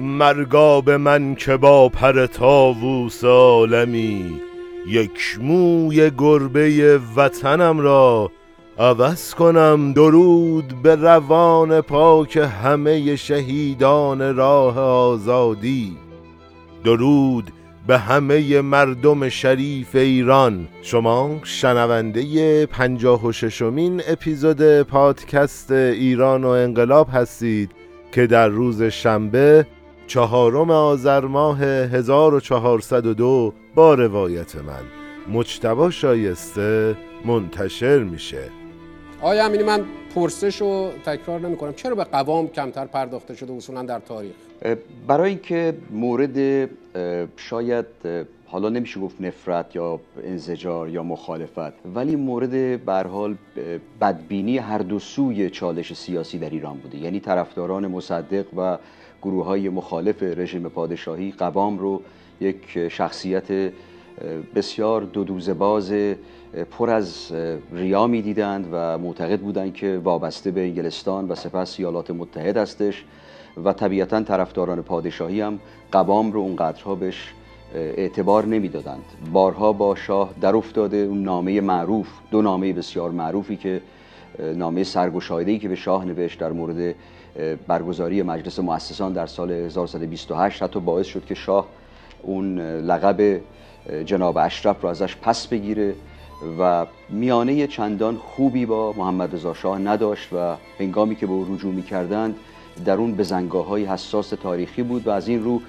مرگا به من که با پر تاووس عالمی یک موی گربه وطنم را عوض کنم. درود به روان پاک همه شهیدان راه آزادی. درود به همه مردم شریف ایران. شما شنونده پنجاه و ششمین اپیزود پادکست ایران و انقلاب هستید که در روز شنبه چهارم آذر ماه 1402 با روایت من. مجتبا شایسته منتشر میشه. آیا همینی من پرسش رو تکرار نمی کنم چرا به قوام کمتر پرداخته شده اصولا در تاریخ؟ برای اینکه مورد شاید حالا نمیشه گفت نفرت یا انزجار یا مخالفت ولی مورد حال بدبینی هر دو سوی چالش سیاسی در ایران بوده. یعنی طرفداران مصدق و گروه های مخالف رژیم پادشاهی قوام رو یک شخصیت بسیار دو دوزه باز پر از ریا می دیدند و معتقد بودند که وابسته به انگلستان و سپس ایالات متحد هستش و طبیعتا طرفداران پادشاهی هم قوام رو اونقدرها بهش اعتبار نمی‌دادند. بارها با شاه در افتاده اون نامه معروف دو نامه بسیار معروفی که نامه سرگشایده‌ای که به شاه نوشت در مورد برگزاری مجلس مؤسسان در سال 1128 حتی باعث شد که شاه اون لقب جناب اشرف رو ازش پس بگیره و میانه چندان خوبی با محمد رضا شاه نداشت و هنگامی که به او رجوع می کردند در اون بزنگاه های حساس تاریخی بود و از این رو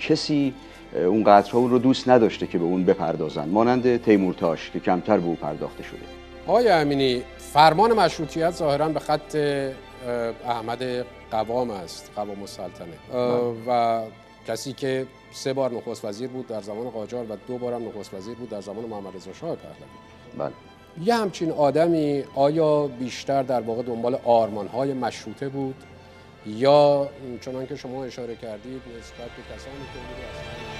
کسی اون قطرها اون رو دوست نداشته که به اون بپردازند. مانند تیمورتاش که کمتر به او پرداخته شده. آقای امینی فرمان مشروطیت ظاهرا به خط احمد قوام است قوام السلطنه. و کسی که سه بار نخست وزیر بود در زمان قاجار و دو بارم نخست وزیر بود در زمان محمد رضا شاه پهلوی. بله. یه همچین آدمی آیا بیشتر در واقع دنبال آرمانهای مشروطه بود یا چنان که شما اشاره کردید نسبت به کسانی که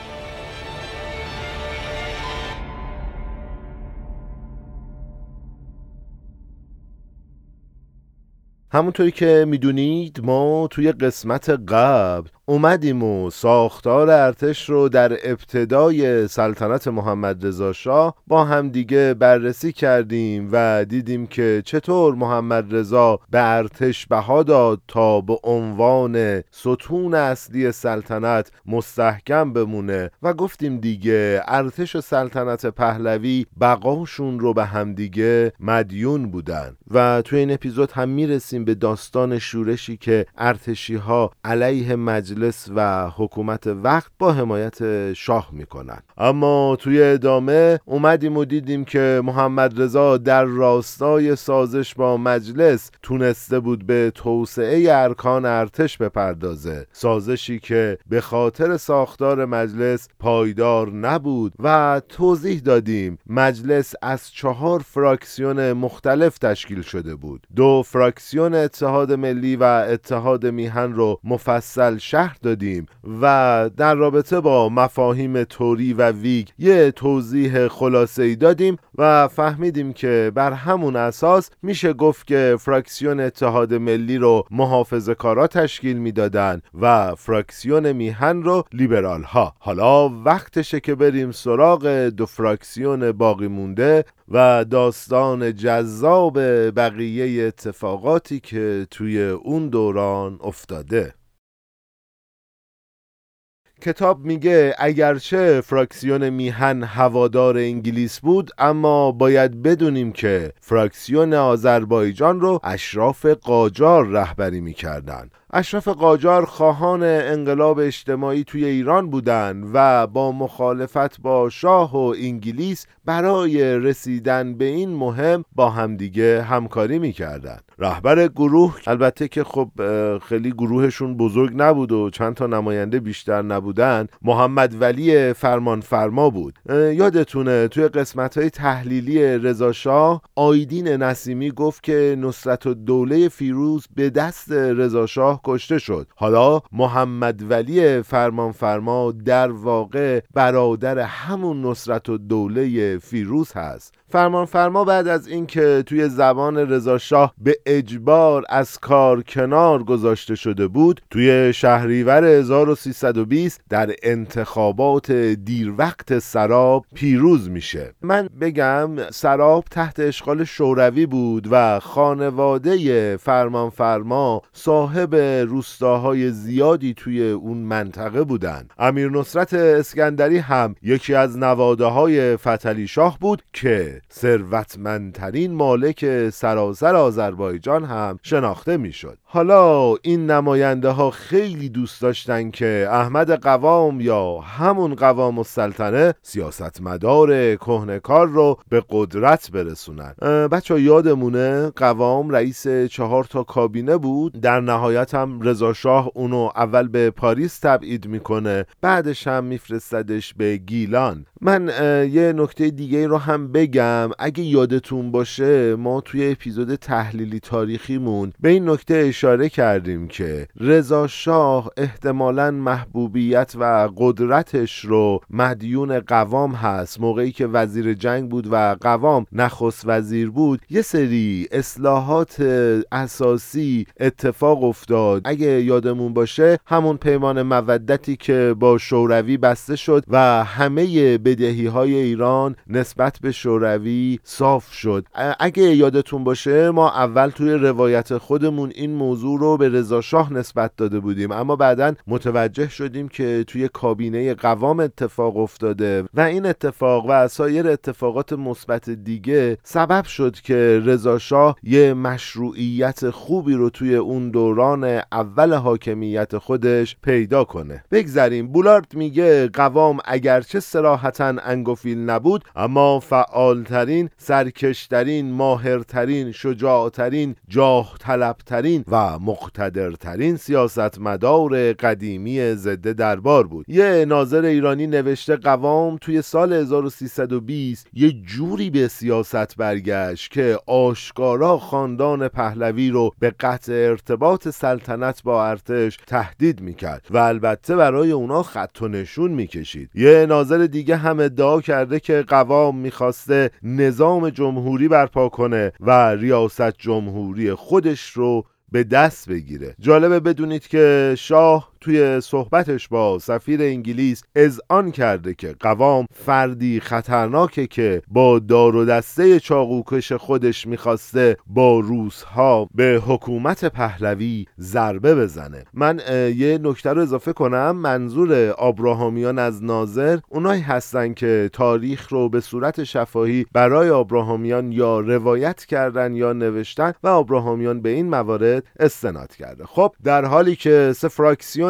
همونطوری که می‌دونید ما توی قسمت قبل اومدیم و ساختار ارتش رو در ابتدای سلطنت محمد رضا شاه با همدیگه بررسی کردیم و دیدیم که چطور محمد رضا به ارتش بها داد تا به عنوان ستون اصلی سلطنت مستحکم بمونه و گفتیم دیگه ارتش و سلطنت پهلوی بقاشون رو به همدیگه مدیون بودن. و توی این اپیزود هم می‌رسیم به داستان شورشی که ارتشی ها علیه مجلس و حکومت وقت با حمایت شاه می‌کنن. اما توی ادامه اومدیم و دیدیم که محمد رضا در راستای سازش با مجلس تونسته بود به توسعه ارکان ارتش بپردازه. سازشی که به خاطر ساختار مجلس پایدار نبود و توضیح دادیم مجلس از چهار فراکسیون مختلف تشکیل شده بود. دو فراکسیون اتحاد ملی و اتحاد میهن رو مفصل شهر دادیم و در رابطه با مفاهیم توری و ویگ یه توضیح خلاصه ای دادیم و فهمیدیم که بر همون اساس میشه گفت که فراکسیون اتحاد ملی رو محافظ کارا تشکیل می‌دادن و فراکسیون میهن رو لیبرال ها حالا وقتشه که بریم سراغ دو فراکسیون باقی مونده و داستان جذاب بقیه اتفاقاتی که توی اون دوران افتاده. کتاب میگه اگرچه فراکسیون میهن هوادار انگلیس بود اما باید بدونیم که فراکسیون آذربایجان رو اشراف قاجار رهبری می‌کردن. اشرف قاجار خواهان انقلاب اجتماعی توی ایران بودند و با مخالفت با شاه و انگلیس برای رسیدن به این مهم با همدیگه همکاری می‌کردند. رهبر گروه البته که خب خیلی گروهشون بزرگ نبود و چند تا نماینده بیشتر نبودن محمد ولی فرمان فرما بود یادتونه توی قسمت های تحلیلی رضاشاه آیدین نسیمی گفت که نصرت و دوله فیروز به دست رضاشاه کشته شد. حالا محمد ولی فرمانفرما در واقع برادر همون نصرت و دوله فیروز هست. فرمانفرما بعد از اینکه توی زبان رضاشاه به اجبار از کار کنار گذاشته شده بود توی شهریور 1320 در انتخابات دیر وقت سراب پیروز میشه. من بگم سراب تحت اشغال شوروی بود و خانواده فرمانفرما صاحب روستاهای زیادی توی اون منطقه بودن. امیر نصرت اسکندری هم یکی از نواده های فتلی شاه بود که ثروتمندترین مالک سراسر آذربایجان هم شناخته می‌شد. حالا این نماینده ها خیلی دوست داشتن که احمد قوام یا همون قوام السلطنه سیاستمدار کهنکار رو به قدرت برسونن. بچه یادمونه قوام رئیس چهار تا کابینه بود؟ در نهایت هم رضا شاه اونو اول به پاریس تبعید می‌کنه بعدش هم میفرستدش به گیلان. من یه نکته دیگه رو هم بگم. اگه یادتون باشه ما توی اپیزود تحلیلی تاریخیمون به این نکته اشاره کردیم که رضا شاه احتمالا محبوبیت و قدرتش رو مدیون قوام هست. موقعی که وزیر جنگ بود و قوام نخست وزیر بود یه سری اصلاحات اساسی اتفاق افتاد. اگه یادمون باشه همون پیمان مودتی که با شوروی بسته شد و همه بدهی های ایران نسبت به شوروی صاف شد. اگه یادتون باشه ما اول توی روایت خودمون این موضوع رو به رضا شاه نسبت داده بودیم. اما بعدا متوجه شدیم که توی کابینه قوام اتفاق افتاده و این اتفاق و سایر اتفاقات مثبت دیگه سبب شد که رضا شاه یه مشروعیت خوبی رو توی اون دوران اول حاکمیت خودش پیدا کنه. بگذریم. بولارد میگه قوام اگرچه سراحتا انگوفیل نبود اما فعالترین سرکشترین ماهرترین شجاعترین جاه طلبترین و مقتدرترین سیاستمدار قدیمی ضد دربار بود. یه ناظر ایرانی نوشته قوام توی سال 1320 یه جوری به سیاست برگشت که آشکارا خاندان پهلوی رو به قطع ارتباط سلطنت با ارتش تهدید می‌کرد و البته برای اونا خط و نشون می‌کشید. یه ناظر دیگه هم ادعا کرده که قوام می‌خواسته نظام جمهوری برپا کنه و ریاست جمهوری خودش رو به دست بگیره. جالبه بدونید که شاه توی صحبتش با سفیر انگلیس اذعان کرده که قوام فردی خطرناکه که با دار و دسته چاقوکش خودش می‌خواسته با روسها به حکومت پهلوی ضربه بزنه. من یه نکته رو اضافه کنم. منظور آبراهامیان از ناظر اونایی هستن که تاریخ رو به صورت شفاهی برای آبراهامیان یا روایت کردن یا نوشتن و آبراهامیان به این موارد استناد کرده. خب در حالی که سه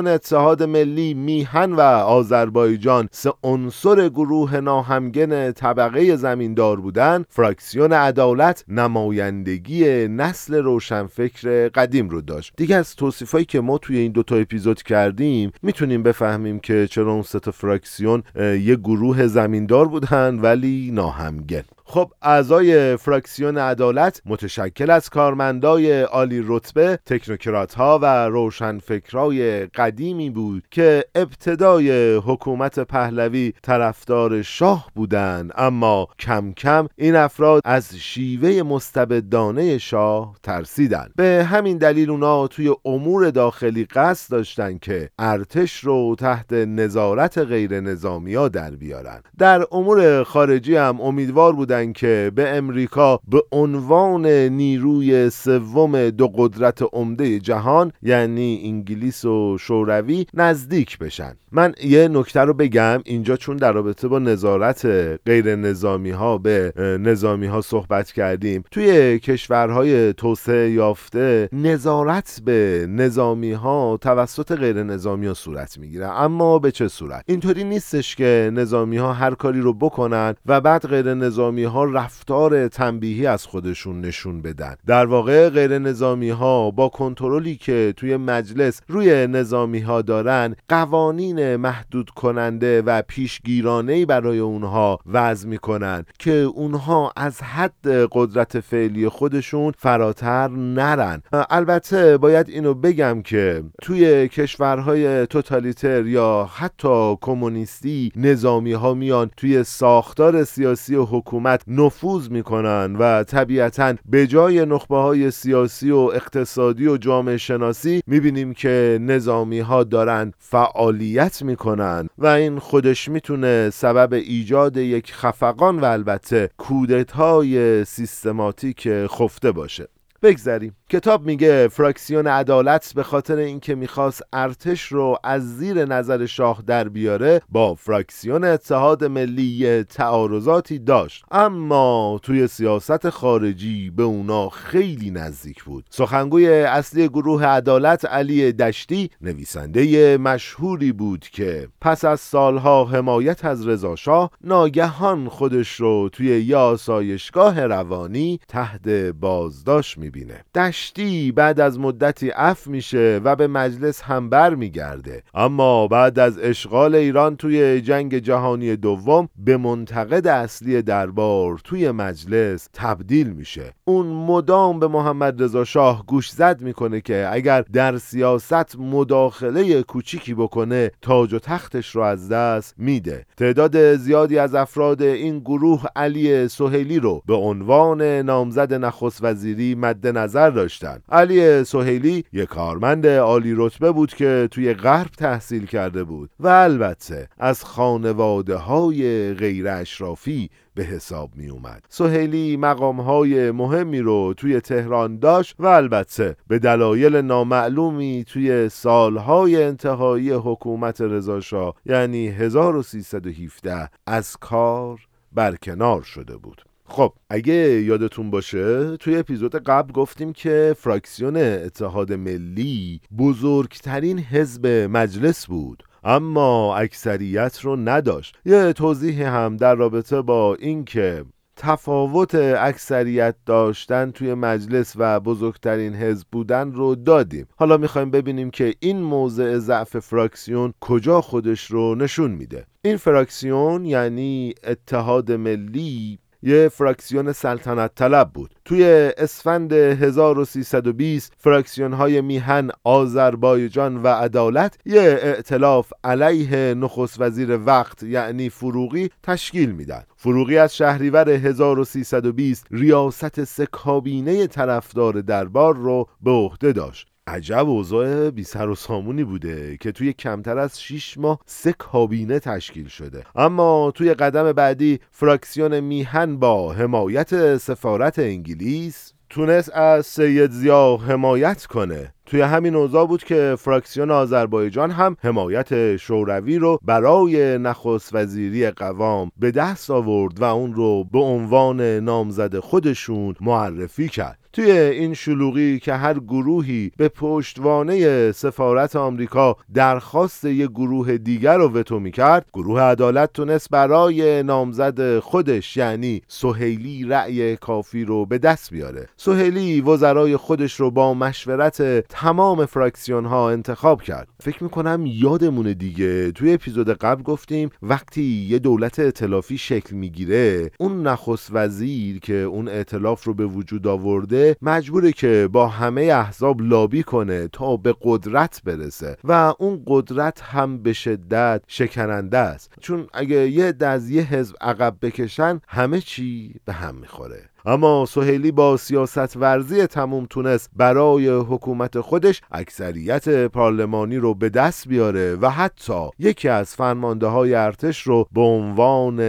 اتحاد ملی میهن و آذربایجان سه عنصر گروه ناهمگن طبقه زمیندار بودن. فراکسیون عدالت نمایندگی نسل روشنفکر قدیم رو داشت. دیگه از توصیفایی که ما توی این دوتا اپیزود کردیم می‌تونیم بفهمیم که چرا اون سه فراکسیون یه گروه زمیندار بودن ولی ناهمگن. خب اعضای فراکسیون عدالت متشکل از کارمندای عالی رتبه تکنوکرات ها و روشنفکرای قدیمی بود که ابتدای حکومت پهلوی طرفدار شاه بودند. اما کم کم این افراد از شیوه مستبدانه شاه ترسیدن به همین دلیل اونا توی امور داخلی قصد داشتن که ارتش رو تحت نظارت غیر نظامی ها در بیارن. در امور خارجی هم امیدوار بودن که به امریکا به عنوان نیروی سوم دو قدرت عمده جهان یعنی انگلیس و شوروی نزدیک بشن. من یه نکته رو بگم اینجا چون در رابطه با نظارت غیر نظامی ها به نظامی ها صحبت کردیم توی کشورهای توسعه یافته نظارت به نظامی ها توسط غیر نظامی ها صورت می‌گیره. اما به چه صورت؟ اینطوری نیستش که نظامی ها هر کاری رو بکنن و بعد غیر نظامی نظامی ها رفتار تنبیهی از خودشون نشون بدن. در واقع غیر نظامی ها با کنترلی که توی مجلس روی نظامی ها دارن قوانین محدود کننده و پیشگیرانه برای اونها وضع می‌کنن که اونها از حد قدرت فعلی خودشون فراتر نرن. البته باید اینو بگم که توی کشورهای توتالیتر یا حتی کمونیستی نظامی ها میان توی ساختار سیاسی و حکومت نفوذ می‌کنن و طبیعتا به جای نخبه های سیاسی و اقتصادی و جامعه شناسی می‌بینیم که نظامی ها دارن فعالیت می‌کنن و این خودش می‌تونه سبب ایجاد یک خفقان و البته کودتای سیستماتیک خفته باشه. بگذریم. کتاب میگه فراکسیون عدالت به خاطر اینکه می‌خواست ارتش رو از زیر نظر شاه در بیاره با فراکسیون اتحاد ملی تعارضاتی داشت. اما توی سیاست خارجی به اونا خیلی نزدیک بود. سخنگوی اصلی گروه عدالت علی دشتی نویسنده مشهوری بود که پس از سالها حمایت از رضاشاه ناگهان خودش رو توی یه آسایشگاه روانی تحت بازداشت می‌بینه. دشتی بعد از مدتی اف میشه و به مجلس هم بر میگرده. اما بعد از اشغال ایران توی جنگ جهانی دوم به منتقد اصلی دربار توی مجلس تبدیل میشه. اون مدام به محمد رضا شاه گوش زد می‌کنه که اگر در سیاست مداخله کوچیکی بکنه تاج و تختش رو از دست میده. تعداد زیادی از افراد این گروه علی سهیلی رو به عنوان نامزد نخست وزیری مد نظر داشتن. علی سهیلی یک کارمند عالی رتبه بود که توی غرب تحصیل کرده بود و البته از خانواده های غیر اشرافی به حساب می اومد سهیلی مقام های مهمی رو توی تهران داشت و البته به دلایل نامعلومی توی سالهای انتهایی حکومت رضاشاه یعنی 1317 از کار برکنار شده بود. خب اگه یادتون باشه توی اپیزود قبل گفتیم که فراکسیون اتحاد ملی بزرگترین حزب مجلس بود اما اکثریت رو نداشت. یه توضیح هم در رابطه با اینکه تفاوت اکثریت داشتن توی مجلس و بزرگترین حزب بودن رو دادیم. حالا می‌خوایم ببینیم که این موضع ضعف فراکسیون کجا خودش رو نشون میده. این فراکسیون یعنی اتحاد ملی یه فراکسیون سلطنت طلب بود. توی اسفند 1320 فراکسیون های میهن آذربایجان و عدالت یه ائتلاف علیه نخست وزیر وقت یعنی فروغی تشکیل میدن. فروغی از شهریور 1320 ریاست سکابینه طرفدار دربار رو به عهده داشت. عجب اوضاع بی سر و سامونی بوده که توی کمتر از 6 ماه سه کابینه تشکیل شده. اما توی قدم بعدی فراکسیون میهن با حمایت سفارت انگلیس تونست از سید زیا حمایت کنه. توی همین اوضاع بود که فراکسیون آذربایجان هم حمایت شوروی رو برای نخست وزیری قوام به دست آورد و اون رو به عنوان نامزد خودشون معرفی کرد. توی این شلوغی که هر گروهی به پشتوانه سفارت آمریکا درخواست یک گروه دیگر رو وتو می‌کرد گروه عدالت تونست برای نامزد خودش یعنی سهیلی رأی کافی رو به دست بیاره. سهیلی وزرای خودش رو با مشورت تمام فراکسیون ها انتخاب کرد. فکر می‌کنم یادمونه دیگه توی اپیزود قبل گفتیم وقتی یه دولت اطلافی شکل می‌گیره اون نخست وزیر که اون اطلاف رو به وجود آورده مجبوره که با همه احزاب لابی کنه تا به قدرت برسه و اون قدرت هم به شدت شکننده است. چون اگه یه از یه حزب عقب بکشن همه چی به هم می‌خوره. اما سهیلی با سیاست ورزی تموم تونست برای حکومت خودش اکثریت پارلمانی رو به دست بیاره و حتی یکی از فرمانده های ارتش رو به عنوان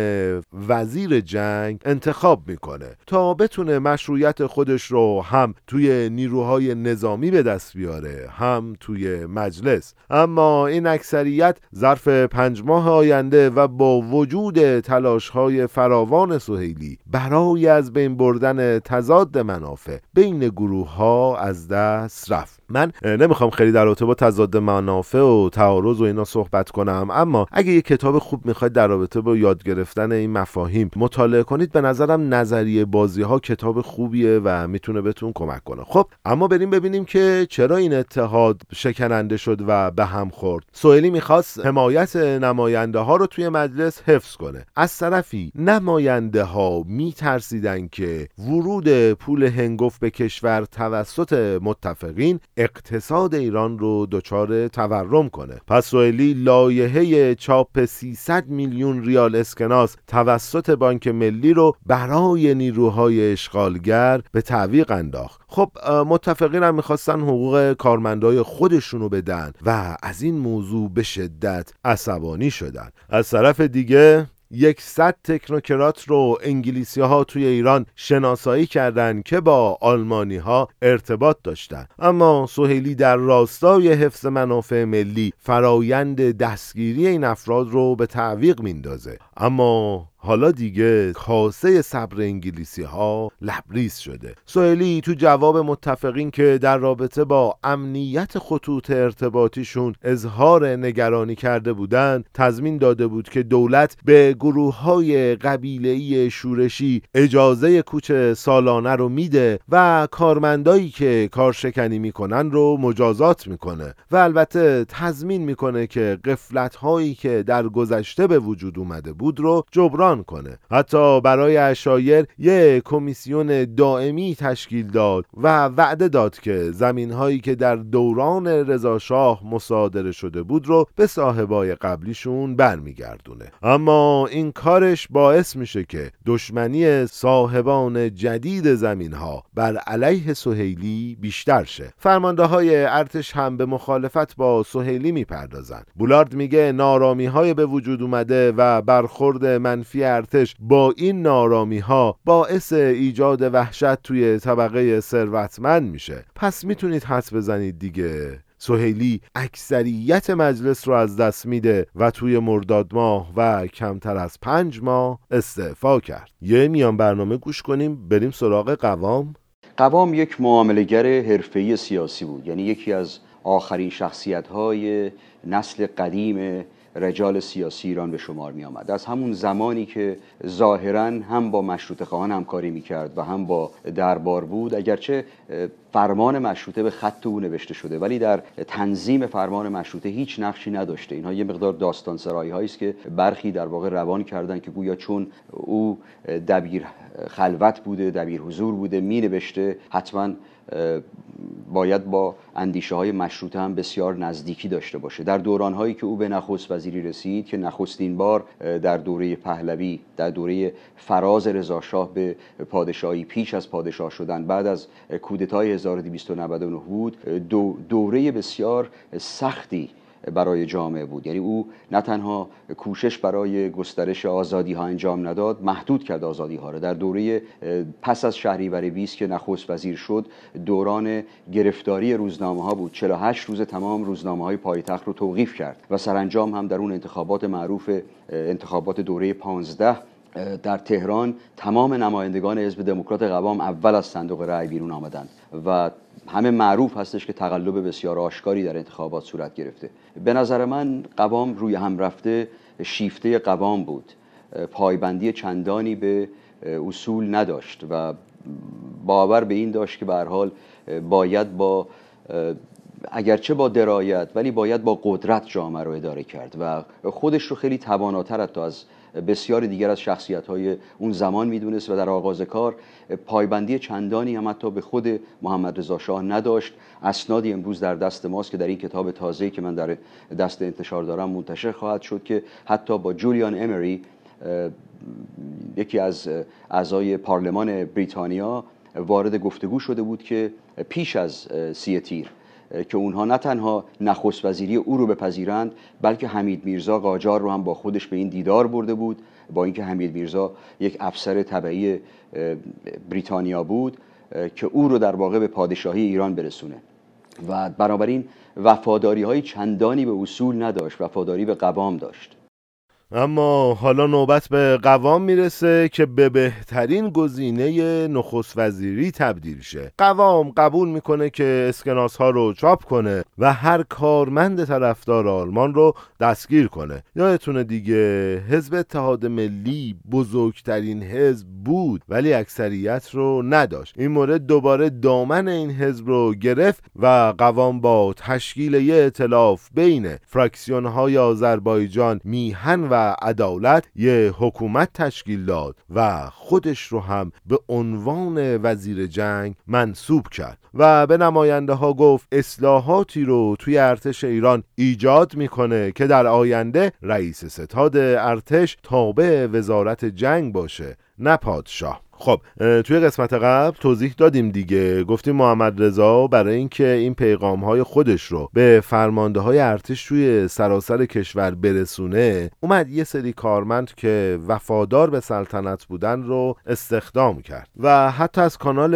وزیر جنگ انتخاب می‌کنه تا بتونه مشروعیت خودش رو هم توی نیروهای نظامی به دست بیاره هم توی مجلس. اما این اکثریت ظرف پنج ماه آینده و با وجود تلاش های فراوان سهیلی برای از بین بردن تضاد منافع بین گروه ها از دست رفت. من نمی‌خوام خیلی در رابطه با تضاد منافع و تعارض و اینا صحبت کنم اما اگه یه کتاب خوب می‌خواید در رابطه با یاد گرفتن این مفاهیم مطالعه کنید به نظرم نظریه بازی ها کتاب خوبیه و می‌تونه بهتون کمک کنه. خب اما بریم ببینیم که چرا این اتحاد شکننده شد و به هم خورد. سوئیلی می‌خواست حمایت نماینده ها رو توی مجلس حفظ کنه. از طرفی نماینده ها میترسیدن که ورود پول هنگفت به کشور توسط متفقین اقتصاد ایران رو دچار تورم کنه. پس سوئیلی لایحه چاپ 300 میلیون ریال اسکناس توسط بانک ملی رو برای نیروهای اشغالگر به تعویق انداخت. خب متفقین هم می‌خواستن حقوق کارمندای خودشونو بدن و از این موضوع به شدت عصبانی شدن. از طرف دیگه یکصد تکنوکرات رو انگلیسی ها توی ایران شناسایی کردند که با آلمانی ها ارتباط داشتند. اما سوهیلی در راستای حفظ منافع ملی فرایند دستگیری این افراد رو به تعویق میندازه اما حالا دیگه کاسه صبر انگلیسی ها لبریز شده. سوئیلی تو جواب متفقین که در رابطه با امنیت خطوط ارتباطیشون اظهار نگرانی کرده بودند تضمین داده بود که دولت به گروه های شورشی اجازه کوچ سالانه رو میده و کارمندایی که کارشکنی می‌کنن رو مجازات می‌کنه و البته تضمین می‌کنه که قفلت هایی که در گذشته به وجود اومده بود رو جبران کنه. حتی برای اشایر یک کمیسیون دائمی تشکیل داد و وعده داد که زمین هایی که در دوران رضاشاه مصادره شده بود رو به صاحبای قبلیشون برمیگردونه. اما این کارش باعث میشه که دشمنی صاحبان جدید زمین ها بر علیه سهیلی بیشتر شه. فرمانده های ارتش هم به مخالفت با سهیلی می‌پردازن. بولارد میگه نارامی های به وجود اومده و برخورد منفی ارتش با این نارامی ها باعث ایجاد وحشت توی طبقه ثروتمند میشه. پس می‌تونید حس بزنید دیگه. سهیلی اکثریت مجلس رو از دست میده و توی مرداد ماه و کمتر از پنج ماه استعفا کرد. یه میان برنامه گوش کنیم بریم سراغ قوام. قوام یک معاملگر حرفه‌ای سیاسی بود. یعنی یکی از آخرین شخصیت های نسل قدیم رجال سیاسی ایران به شمار می آمد از همون زمانی که ظاهرا هم با مشروط خواهان همکاری می کرد و هم با دربار بود اگرچه فرمان مشروطه به خط او نوشته شده ولی در تنظیم فرمان مشروطه هیچ نقشی نداشته. اینها یه مقدار داستان سرایی هایی است که برخی در واقع روان کردن که گویا چون او دبیر خلوت بوده دبیر حضور بوده می نوشته حتما باید با اندیشه های مشروطه هم بسیار نزدیکی داشته باشه. در دوران هایی که او به نخست وزیری رسید که نخستین بار در دوره پهلوی در دوره فراز رضاشاه به پادشاهی پیش از پادشاه شدن بعد از کودتای 1299 بود دوره بسیار سختی برای جامعه بود. یعنی او نه تنها کوشش برای گسترش آزادی ها انجام نداد محدود کرد آزادی ها را. در دوره پس از شهریور 20 که نخست وزیر شد دوران گرفتاری روزنامه ها بود 48 روز تمام روزنامه های پایتخت رو توقیف کرد و سرانجام هم در اون انتخابات معروف انتخابات دوره 15 در تهران تمام نمایندگان حزب دموکرات قوام اول از صندوق رأی بیرون آمدند و همه معروف هستش که تقلب بسیار آشکاری در انتخابات صورت گرفته. به نظر من قوام روی هم رفته شیفته قوام بود. پایبندی چندانی به اصول نداشت و باور به این داشت که به حال باید با اگرچه با درایت ولی باید با قدرت جامعه رو اداره کرد و خودش رو خیلی تواناتر حتی از بسیار دیگر از شخصیت های اون زمان می‌دونست و در آغاز کار پایبندی چندانی هم حتی به خود محمد رضا شاه نداشت. اسنادی امروز در دست ماست که در این کتاب تازه که من در دست انتشار دارم منتشر خواهد شد که حتی با جولیان امری یکی از اعضای پارلمان بریتانیا وارد گفتگو شده بود که پیش از سی تیر که اونها نه تنها نخست وزیری او رو بپذیرند بلکه حمید میرزا قاجار رو هم با خودش به این دیدار برده بود با اینکه حمید میرزا یک افسر طبعی بریتانیا بود که او رو در واقع به پادشاهی ایران برسونه. و بنابراین وفاداری های چندانی به اصول نداشت وفاداری به قوام داشت. اما حالا نوبت به قوام می‌رسه که به بهترین گزینه نخست وزیری تبدیل شه. قوام قبول می‌کنه که اسکناس ها رو چاپ کنه و هر کارمند طرفدار آلمان رو دستگیر کنه. یادتونه دیگه حزب اتحاد ملی بزرگترین حزب بود ولی اکثریت رو نداشت. این مورد دوباره دامن این حزب رو گرفت و قوام با تشکیل یه اطلاف بین فراکسیون های آذربایجان میهن و عدالت یه حکومت تشکیل داد و خودش رو هم به عنوان وزیر جنگ منصوب کرد و به نماینده ها گفت اصلاحاتی رو توی ارتش ایران ایجاد می‌کنه که در آینده رئیس ستاد ارتش تابع وزارت جنگ باشه نه پادشاه. خب توی قسمت قبل توضیح دادیم دیگه. گفتیم محمد رضا برای اینکه این پیغام های خودش رو به فرمانده های ارتش توی سراسر کشور برسونه اومد یه سری کارمند که وفادار به سلطنت بودن رو استخدام کرد. و حتی از کانال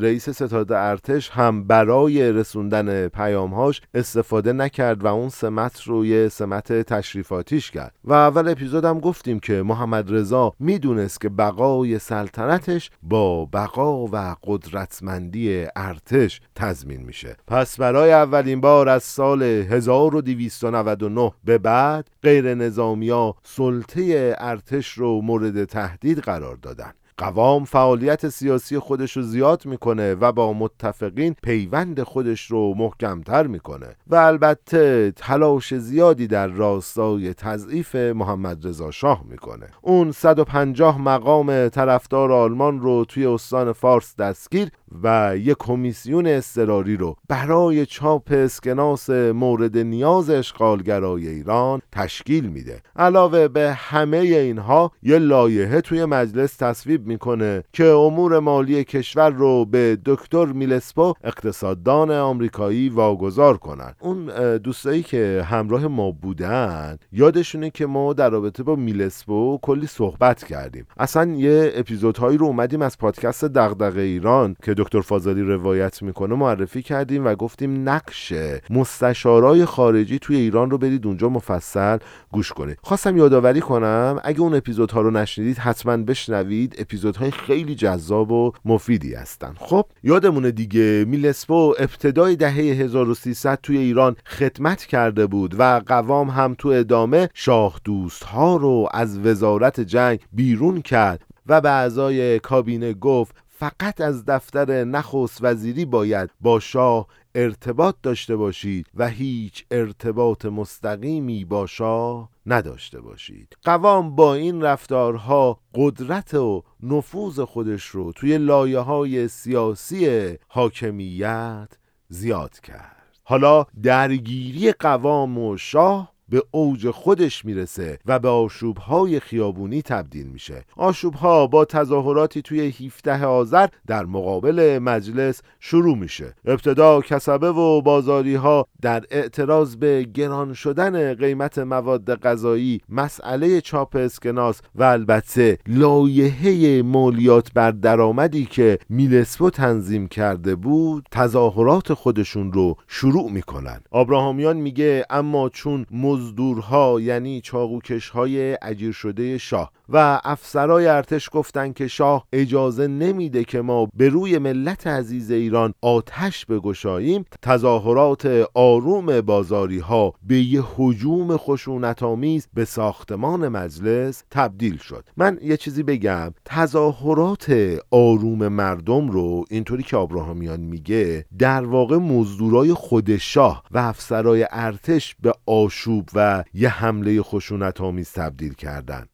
رئیس ستاد ارتش هم برای رسوندن پیامهاش استفاده نکرد و اون سمت رو یه سمت تشریفاتیش کرد. و اول اپیزودم گفتیم که محمد رضا می‌دونست که بقای سلطنت سلطنتش با بقا و قدرتمندی ارتش تضمین میشه. پس برای اولین بار از سال 1299 به بعد غیر نظامی سلطه ارتش رو مورد تهدید قرار دادن. قوام فعالیت سیاسی خودش رو زیاد می‌کنه و با متفقین پیوند خودش رو محکمتر می‌کنه. و البته تلاش زیادی در راستای تضعیف محمد رضا شاه می‌کنه. اون 150 مقام طرفدار آلمان رو توی استان فارس دستگیر و یک کمیسیون اضطراری رو برای چاپ اسکناس مورد نیاز اشغالگرای ایران تشکیل میده. علاوه به همه اینها یه لایحه توی مجلس تصویب می‌کنه که امور مالی کشور رو به دکتر میلسپو اقتصاددان آمریکایی واگذار کنن. اون دوستایی که همراه ما بودن یادشونه که ما در رابطه با میلسپو کلی صحبت کردیم. اصلا یه اپیزودهایی رو اومدیم از پادکست دغدغه ایران که دکتر فاضلی روایت می‌کنه معرفی کردیم و گفتیم نقش مستشارای خارجی توی ایران رو برید اونجا مفصل گوش کنید. خواستم یادآوری کنم اگه اون اپیزودها رو نشنیدید حتما بشنوید اپیزودهای خیلی جذاب و مفیدی هستن. خب یادمونه دیگه میلسپو ابتدای دهه 1300 توی ایران خدمت کرده بود و قوام هم تو ادامه شاه دوست ها رو از وزارت جنگ بیرون کرد و به اعضای کابینه گفت فقط از دفتر نخست وزیری باید با شاه ارتباط داشته باشید و هیچ ارتباط مستقیمی با شاه نداشته باشید. قوام با این رفتارها قدرت و نفوذ خودش رو توی لایه های سیاسی حاکمیت زیاد کرد. حالا درگیری قوام و شاه به اوج خودش می‌رسه و به آشوبهای خیابونی تبدیل میشه. آشوبها با تظاهراتی توی 17 آذر در مقابل مجلس شروع میشه. ابتدا کسبه و بازاری ها در اعتراض به گران شدن قیمت مواد غذایی مسئله چاپ اسکناس و البته لایحه مالیات بر درآمدی که میلسپو تنظیم کرده بود تظاهرات خودشون رو شروع می‌کنن. آبراهامیان میگه اما چون مزدورها یعنی چاقوکش های اجیر شده شاه. و افسرای ارتش گفتند که شاه اجازه نمیده که ما به روی ملت عزیز ایران آتش بگشاییم تظاهرات آروم بازاری ها به یه حجوم خشونت آمیز به ساختمان مجلس تبدیل شد. من یه چیزی بگم تظاهرات آروم مردم رو اینطوری که ابراهامیان میگه در واقع مزدورای خود شاه و افسرای ارتش به آشوب و یه حمله خشونت آمیز تبدیل کردن.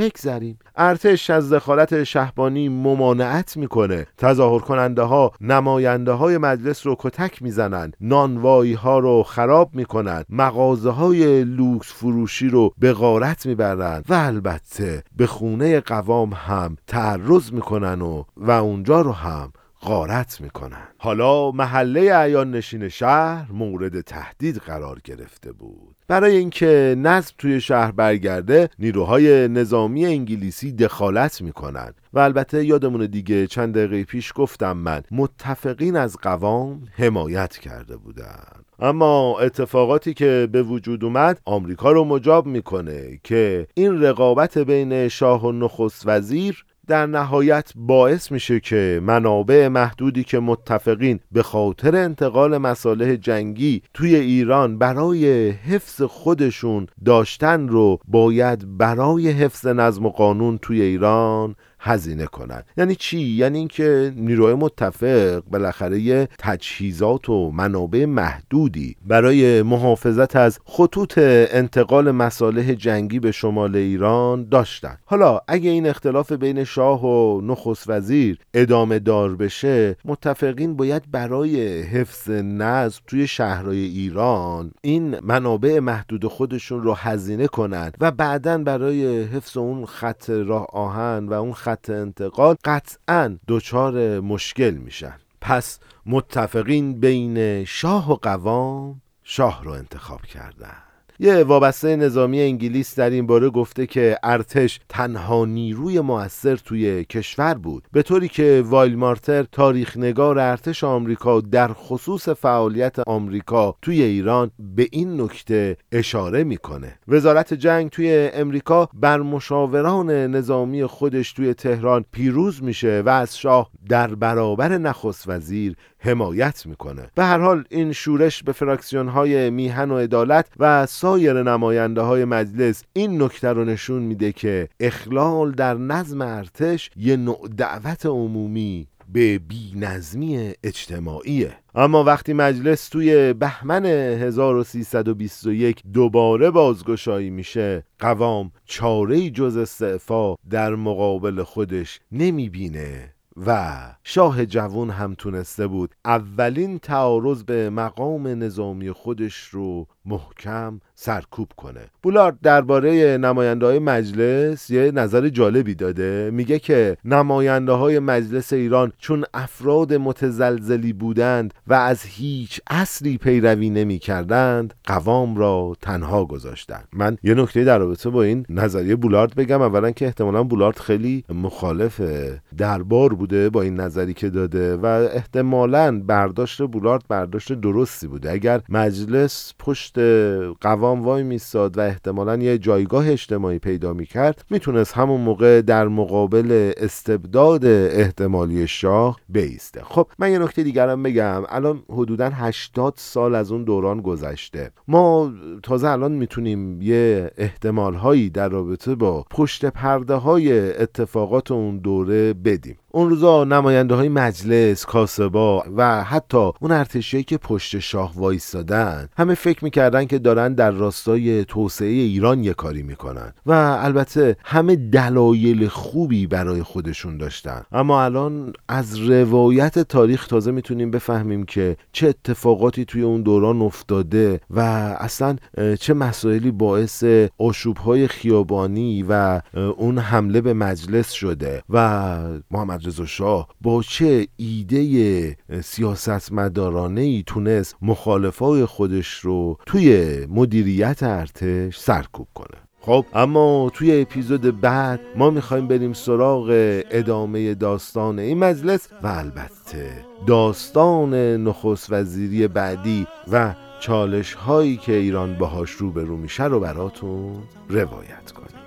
بگذریم. ارتش از دخالت شهبانی ممانعت می‌کنه. تظاهر کننده ها نماینده های مجلس رو کتک می‌زنن نانوایی ها رو خراب می‌کنن مغازه های لوکس فروشی رو به غارت می‌برن و البته به خونه قوام هم تعرض می‌کنن و و اونجا رو هم غارت می‌کنن. حالا محله عیان نشین شهر مورد تهدید قرار گرفته بود. برای اینکه نظم توی شهر برگرده نیروهای نظامی انگلیسی دخالت می‌کنن. و البته یادمون دیگه چند دقیقه پیش گفتم من متفقین از قوام حمایت کرده بودن. اما اتفاقاتی که به وجود اومد آمریکا رو مجاب می‌کنه که این رقابت بین شاه و نخست وزیر در نهایت باعث میشه که منابع محدودی که متفقین به خاطر انتقال مساله جنگی توی ایران برای حفظ خودشون داشتن رو باید برای حفظ نظم و قانون توی ایران هزینه کنند یعنی چی؟ یعنی اینکه نیروهای متفق بالاخره یه تجهیزات و منابع محدودی برای محافظت از خطوط انتقال مصالح جنگی به شمال ایران داشتن. حالا اگه این اختلاف بین شاه و نخست وزیر ادامه دار بشه متفقین باید برای حفظ نظم توی شهرهای ایران این منابع محدود خودشون رو هزینه کنند و بعدا برای حفظ اون خط راه آهن و اون خط خط انتقال قطعا دچار مشکل میشن. پس متفقین بین شاه و قوام شاه رو انتخاب کردن. یه وابسته نظامی انگلیس در این باره گفته که ارتش تنها نیروی موثر توی کشور بود. به طوری که وایل مارتر تاریخ نگار ارتش آمریکا در خصوص فعالیت آمریکا توی ایران به این نکته اشاره می‌کنه. وزارت جنگ توی امریکا بر مشاوران نظامی خودش توی تهران پیروز میشه و از شاه در برابر نخست وزیر حمایت می‌کنه. به هر حال این شورش به فراکسیون های میهن و عدالت و سایر نماینده های مجلس این نکته رو نشون میده که اخلال در نظم ارتش یه نوع دعوت عمومی به بی نظمی اجتماعیه. اما وقتی مجلس توی بهمن 1321 دوباره بازگشایی میشه قوام چاره جز استعفا در مقابل خودش نمی‌بینه و شاه جوون هم تونسته بود اولین تعارض به مقام نظامی خودش رو محکم سرکوب کنه. بولارد درباره نماینده های مجلس یه نظر جالبی داده. میگه که نماینده های مجلس ایران چون افراد متزلزلی بودند و از هیچ اصلی پیروی نمی کردند قوام را تنها گذاشتند. من یه نکته در رابطه با این نظریه بولارد بگم. اولا که احتمالا بولارد خیلی مخالف دربار بوده با این نظری که داده و احتمالا برداشت بولارد برداشت درستی بوده. اگر مجلس پشت قوام وای میستاد و احتمالا یه جایگاه اجتماعی پیدا می‌کرد می‌تونست همون موقع در مقابل استبداد احتمالی شاه بیسته. خب من یه نکته دیگرم بگم. الان حدودا 80 سال از اون دوران گذشته. ما تازه الان می‌تونیم یه احتمال هایی در رابطه با پشت پرده های اتفاقات اون دوره بدیم. اون روزا نماینده های مجلس، کاسبا و حتی اون ارتشیایی که پشت شاه وایستادن همه فکر می‌کردن که دارن در راستای توسعه ایران یه کاری می‌کنن. و البته همه دلایل خوبی برای خودشون داشتن. اما الان از روایت تاریخ تازه می‌تونیم بفهمیم که چه اتفاقاتی توی اون دوران افتاده و اصلا چه مسائلی باعث های خیابانی و اون حمله به مجلس شده و محمد رضا شاه با چه ایده سیاست مدارانه ای تونست مخالفای خودش رو توی مدیریت ارتش سرکوب کنه. خب اما توی اپیزود بعد ما می‌خوایم بریم سراغ ادامه داستان این مجلس و البته داستان نخست وزیری بعدی و چالش هایی که ایران باهاش روبرو میشه رو براتون روایت کنیم.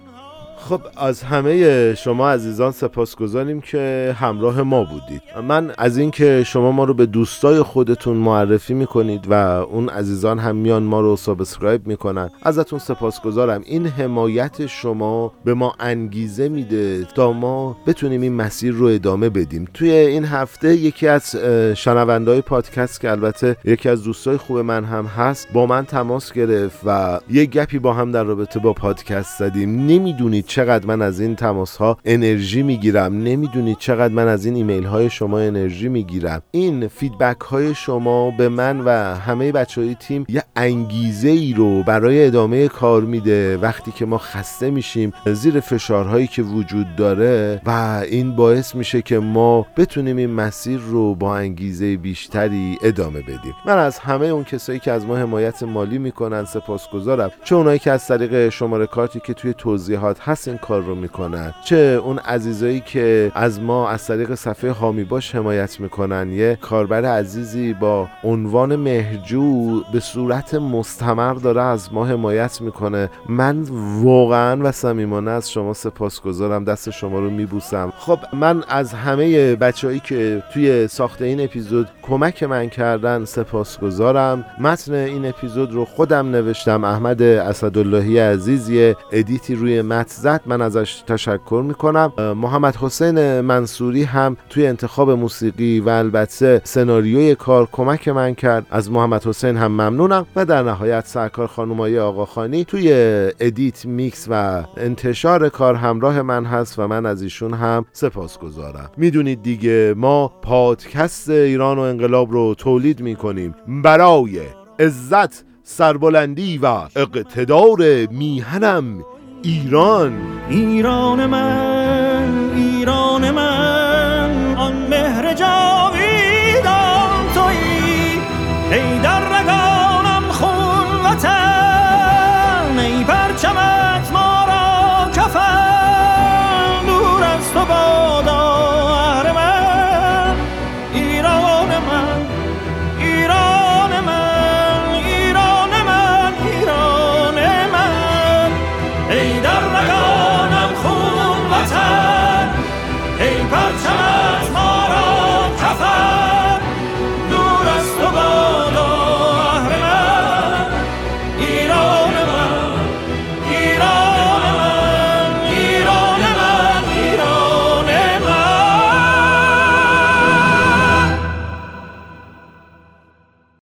خب از همه شما عزیزان سپاسگزاریم که همراه ما بودید. من از اینکه شما ما رو به دوستای خودتون معرفی می‌کنید و اون عزیزان هم میان ما رو subscribe می‌کنن ازتون سپاسگزارم. این حمایت شما به ما انگیزه میده تا ما بتونیم این مسیر رو ادامه بدیم. توی این هفته یکی از شنوندهای پادکست که البته یکی از دوستای خوب من هم هست با من تماس گرفت و یه گپی با هم در رابطه با پادکست زدیم. نمی‌دونید چقدر من از این تماس ها انرژی می‌گیرم. نمی‌دونید چقدر من از این ایمیل های شما انرژی می‌گیرم. این feedback های شما به من و همه بچه های تیم یه انگیزه ای رو برای ادامه کار میده. وقتی که ما خسته میشیم زیر فشارهایی که وجود داره و این باعث میشه که ما بتونیم این مسیر رو با انگیزه بیشتری ادامه بدیم. من از همه اون کسایی که از ما حمایت مالی می‌کنن سپاسگزارم. چه اونایی که از طریق شماره کارتی که توی توضیحات هست این کار رو می‌کنن چه اون عزیزایی که از ما از طریق صفحه هامی باش حمایت می‌کنن. یه کاربر عزیزی با عنوان مهجو به صورت مستمر داره از ما حمایت می‌کنه. من واقعا و صمیمانه از شما سپاسگزارم. دست شما رو میبوسم. خب من از همه بچههایی که توی ساخت این اپیزود کمک من کردن سپاسگزارم. متن این اپیزود رو خودم نوشتم. احمد اسداللهی عزیزی ادیتی روی متن زد من ازش تشکر می‌کنم. محمد حسین منصوری هم توی انتخاب موسیقی و البته سناریوی کار کمک من کرد. از محمد حسین هم ممنونم. و در نهایت سرکار خانومای آقاخانی توی edit mix و انتشار کار همراه من هست و من از ایشون هم سپاس گذارم می‌دونید دیگه ما پادکست ایران و انقلاب رو تولید می‌کنیم برای عزت سربلندی و اقتدار میهنم. ایران. ایران من.